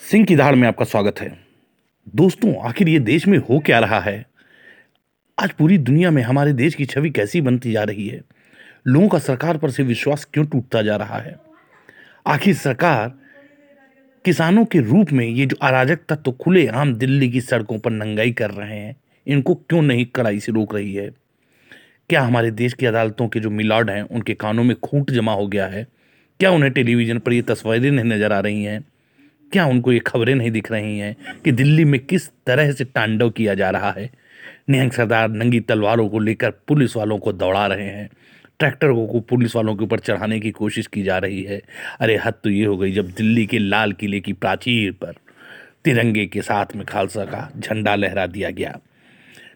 सिंह की धाड़ में आपका स्वागत है। दोस्तों, आखिर ये देश में हो क्या रहा है? आज पूरी दुनिया में हमारे देश की छवि कैसी बनती जा रही है? लोगों का सरकार पर से विश्वास क्यों टूटता जा रहा है? आखिर सरकार किसानों के रूप में ये जो अराजक तत्व तो खुले आम दिल्ली की सड़कों पर नंगाई कर रहे हैं, इनको क्यों नहीं कड़ाई से रोक रही है? क्या हमारे देश की अदालतों के जो मिलाड हैं, उनके कानों में खूंट जमा हो गया है? क्या उन्हें टेलीविज़न पर ये तस्वीरें नहीं नज़र आ रही हैं? क्या उनको ये खबरें नहीं दिख रही हैं कि दिल्ली में किस तरह से तांडव किया जा रहा है? निहंग सरदार नंगी तलवारों को लेकर पुलिस वालों को दौड़ा रहे हैं। ट्रैक्टरों को पुलिस वालों के ऊपर चढ़ाने की कोशिश की जा रही है। अरे हद तो ये हो गई जब दिल्ली के लाल किले की प्राचीर पर तिरंगे के साथ में खालसा का झंडा लहरा दिया गया।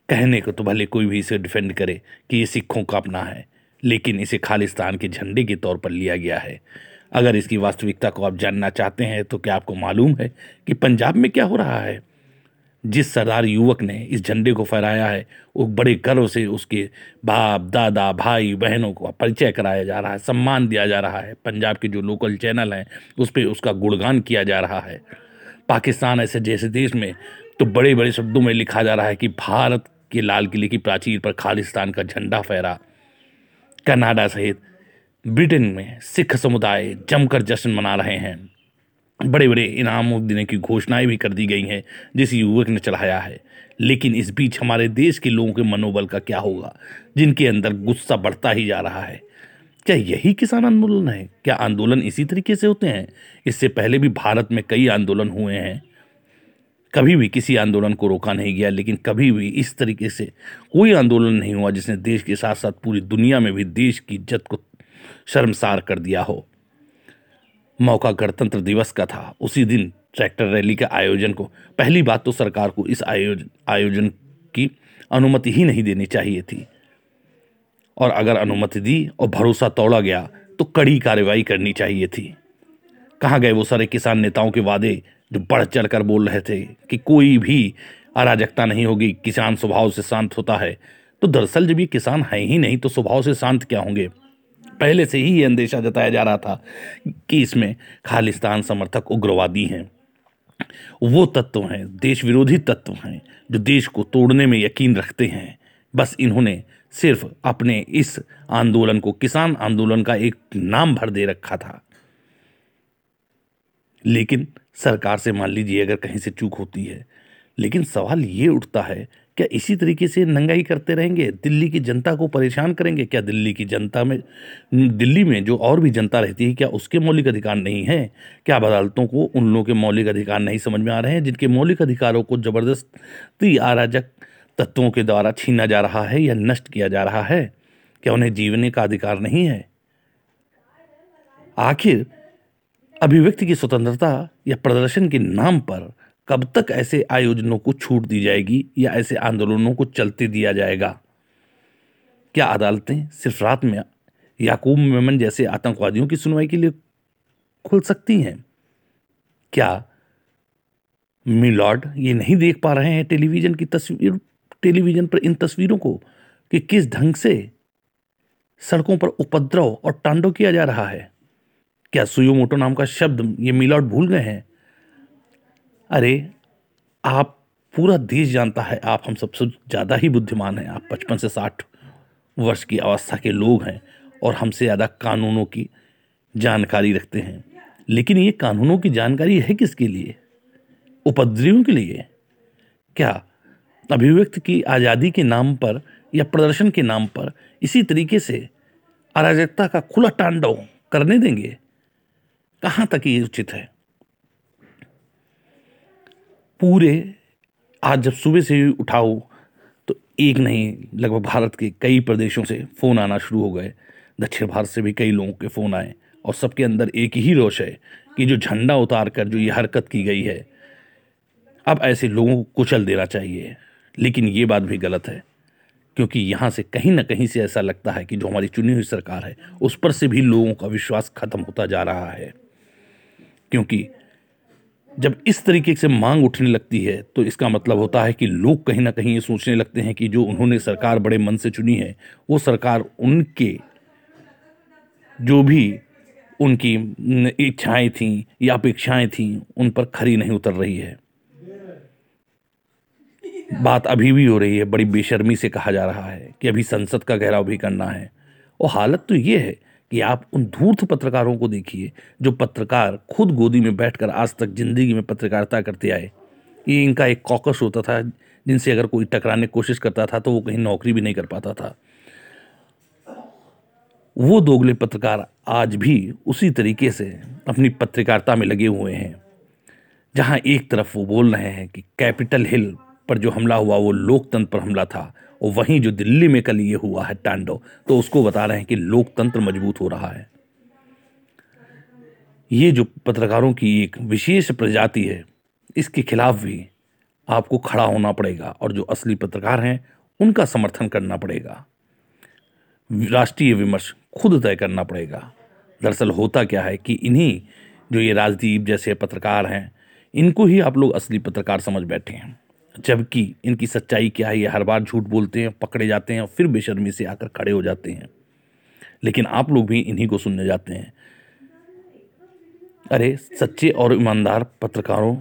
कहने को तो भले कोई भी इसे डिफेंड करे कि ये सिखों का अपना है, लेकिन इसे खालिस्तान के झंडे के तौर पर लिया गया है। अगर इसकी वास्तविकता को आप जानना चाहते हैं तो क्या आपको मालूम है कि पंजाब में क्या हो रहा है? जिस सरदार युवक ने इस झंडे को फहराया है, वो बड़े गर्व से उसके बाप, दादा, भाई, बहनों को परिचय कराया जा रहा है, सम्मान दिया जा रहा है। पंजाब के जो लोकल चैनल हैं, उस पर उसका गुणगान किया जा रहा है। पाकिस्तान ऐसे जैसे देश में तो बड़े बड़े शब्दों में लिखा जा रहा है कि भारत के लाल किले की प्राचीर पर खालिस्तान का झंडा फहरा। कनाडा सहित ब्रिटेन में सिख समुदाय जमकर जश्न मना रहे हैं। बड़े बड़े इनाम देने की घोषणाएँ भी कर दी गई हैं, जिस युवक ने चढ़ाया है। लेकिन इस बीच हमारे देश के लोगों के मनोबल का क्या होगा, जिनके अंदर गुस्सा बढ़ता ही जा रहा है? क्या यही किसान आंदोलन है? क्या आंदोलन इसी तरीके से होते हैं? इससे पहले भी भारत में कई आंदोलन हुए हैं। कभी भी किसी आंदोलन को रोका नहीं गया, लेकिन कभी भी इस तरीके से कोई आंदोलन नहीं हुआ, जिसने देश के साथ साथ पूरी दुनिया में भी देश की इज़्ज़त को शर्मसार कर दिया हो। मौका गणतंत्र दिवस का था। उसी दिन ट्रैक्टर रैली के आयोजन को, पहली बात तो सरकार को इस आयोजन आयोजन की अनुमति ही नहीं देनी चाहिए थी। और अगर अनुमति दी और भरोसा तोड़ा गया तो कड़ी कार्रवाई करनी चाहिए थी। कहाँ गए वो सारे किसान नेताओं के वादे जो बढ़ चढ़ कर बोल रहे थे कि कोई भी अराजकता नहीं होगी, किसान स्वभाव से शांत होता है। तो दरअसल जब ये किसान हैं ही नहीं तो स्वभाव से शांत क्या होंगे? पहले से ही ये अंदेशा जताया जा रहा था कि इसमें खालिस्तान समर्थक उग्रवादी हैं। वो तत्व हैं, देश विरोधी तत्व हैं, जो देश को तोड़ने में यकीन रखते हैं। बस इन्होंने सिर्फ़ अपने इस आंदोलन को, किसान आंदोलन का एक नाम भर दे रखा था। लेकिन सरकार से मान लीजिए, अगर कहीं से चूक होती है, लेकिन सवाल ये उठता है क्या इसी तरीके से नंगाई करते रहेंगे? दिल्ली की जनता को परेशान करेंगे क्या? दिल्ली की जनता में, दिल्ली में जो और भी जनता रहती है, क्या उसके मौलिक अधिकार नहीं है? क्या अदालतों को उन लोगों के मौलिक अधिकार नहीं समझ में आ रहे हैं, जिनके मौलिक अधिकारों को ज़बरदस्ती अराजक तत्वों के द्वारा छीना जा रहा है या नष्ट किया जा रहा है? क्या उन्हें जीवने का अधिकार नहीं है? आखिर, अभिव्यक्ति की स्वतंत्रता या प्रदर्शन के नाम पर कब तक ऐसे आयोजनों को छूट दी जाएगी या ऐसे आंदोलनों को चलते दिया जाएगा? क्या अदालतें सिर्फ़ रात में याकूब मेमन जैसे आतंकवादियों की सुनवाई के लिए खुल सकती हैं? क्या मिलॉर्ड ये नहीं देख पा रहे हैं टेलीविज़न की तस्वीर, टेलीविज़न पर इन तस्वीरों को कि किस ढंग से सड़कों पर उपद्रव और टांडव किया जा रहा है? क्या सुयोमोटो नाम का शब्द ये मिलॉर्ड भूल गए हैं? अरे, आप पूरा देश जानता है, आप हम सबसे ज़्यादा ही बुद्धिमान हैं। आप पचपन से साठ वर्ष की अवस्था के लोग हैं और हमसे ज़्यादा कानूनों की जानकारी रखते हैं। लेकिन ये कानूनों की जानकारी है किसके लिए? उपद्रवियों के लिए? क्या अभिव्यक्त की आज़ादी के नाम पर या प्रदर्शन के नाम पर इसी तरीके से अराजकता का खुला तांडव करने देंगे? कहाँ तक ये उचित है? पूरे आज जब सुबह से उठाओ तो एक नहीं, लगभग भारत के कई प्रदेशों से फ़ोन आना शुरू हो गए। दक्षिण भारत से भी कई लोगों के फ़ोन आए और सबके अंदर एक ही रोष है कि जो झंडा उतार कर जो ये हरकत की गई है, अब ऐसे लोगों को कुचल देना चाहिए। लेकिन ये बात भी गलत है, क्योंकि यहाँ से कहीं ना कहीं से ऐसा लगता है कि जो हमारी चुनी हुई सरकार है, उस पर से भी लोगों का विश्वास खत्म होता जा रहा है। क्योंकि जब इस तरीके से मांग उठने लगती है तो इसका मतलब होता है कि लोग कहीं ना कहीं ये सोचने लगते हैं कि जो उन्होंने सरकार बड़े मन से चुनी है, वो सरकार उनके, जो भी उनकी इच्छाएँ थीं या अपेक्षाएँ थीं, उन पर खरी नहीं उतर रही है। बात अभी भी हो रही है, बड़ी बेशर्मी से कहा जा रहा है कि अभी संसद का घेराव भी करना है। और हालत तो ये है कि आप उन धूर्त पत्रकारों को देखिए, जो पत्रकार खुद गोदी में बैठकर आज तक ज़िंदगी में पत्रकारिता करते आए। ये इनका एक कॉकस होता था, जिनसे अगर कोई टकराने की कोशिश करता था तो वो कहीं नौकरी भी नहीं कर पाता था। वो दोगले पत्रकार आज भी उसी तरीके से अपनी पत्रकारिता में लगे हुए हैं, जहाँ एक तरफ़ वो बोल रहे हैं कि कैपिटल हिल पर जो हमला हुआ, वो लोकतंत्र पर हमला था वहीं जो दिल्ली में कल ये हुआ है टांडो तो उसको बता रहे हैं कि लोकतंत्र मज़बूत हो रहा है। ये जो पत्रकारों की एक विशेष प्रजाति है, इसके खिलाफ भी आपको खड़ा होना पड़ेगा और जो असली पत्रकार हैं, उनका समर्थन करना पड़ेगा। राष्ट्रीय विमर्श खुद तय करना पड़ेगा। दरअसल होता क्या है कि इन्हीं जो ये राजदीप जैसे पत्रकार हैं, इनको ही आप लोग असली पत्रकार समझ बैठे हैं। जबकि इनकी सच्चाई क्या है, ये हर बार झूठ बोलते हैं, पकड़े जाते हैं और फिर बेशर्मी से आकर खड़े हो जाते हैं। लेकिन आप लोग भी इन्हीं को सुनने जाते हैं। अरे, सच्चे और ईमानदार पत्रकारों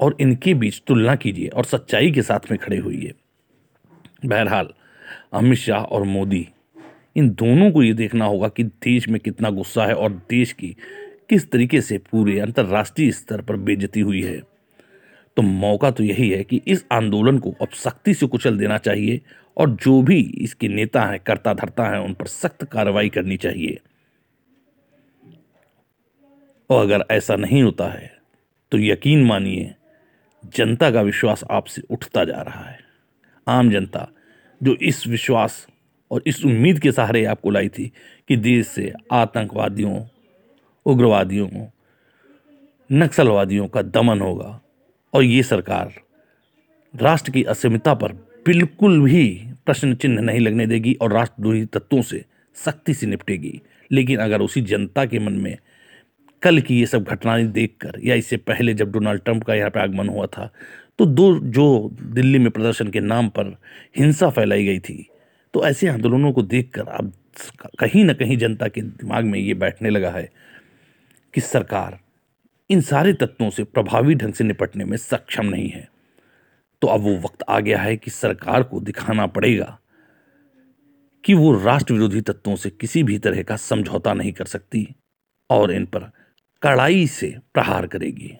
और इनके बीच तुलना कीजिए और सच्चाई के साथ में खड़े हुई बहरहाल, अमित शाह और मोदी, इन दोनों को ये देखना होगा कि देश में कितना गुस्सा है और देश की किस तरीके से पूरे अंतर्राष्ट्रीय स्तर पर बेजती हुई है। तो मौका तो यही है कि इस आंदोलन को अब सख्ती से कुचल देना चाहिए और जो भी इसके नेता हैं करता धरता हैं, उन पर सख्त कार्रवाई करनी चाहिए। और अगर ऐसा नहीं होता है तो यकीन मानिए, जनता का विश्वास आपसे उठता जा रहा है। आम जनता, जो इस विश्वास और इस उम्मीद के सहारे आपको लाई थी कि देश से आतंकवादियों, उग्रवादियों, नक्सलवादियों का दमन होगा और ये सरकार राष्ट्र की अस्मिता पर बिल्कुल भी प्रश्न चिन्ह नहीं लगने देगी और राष्ट्रद्रोही तत्वों से सख्ती से निपटेगी। लेकिन अगर उसी जनता के मन में कल की ये सब घटनाएँ देखकर या इससे पहले जब डोनाल्ड ट्रंप का यहाँ पर आगमन हुआ था तो दो जो दिल्ली में प्रदर्शन के नाम पर हिंसा फैलाई गई थी तो ऐसे आंदोलनों को देखकर अब कहीं ना कहीं जनता के दिमाग में ये बैठने लगा है कि सरकार इन सारे तत्वों से प्रभावी ढंग से निपटने में सक्षम नहीं है। तो अब वो वक्त आ गया है कि सरकार को दिखाना पड़ेगा कि वो राष्ट्र विरोधी तत्वों से किसी भी तरह का समझौता नहीं कर सकती और इन पर कड़ाई से प्रहार करेगी।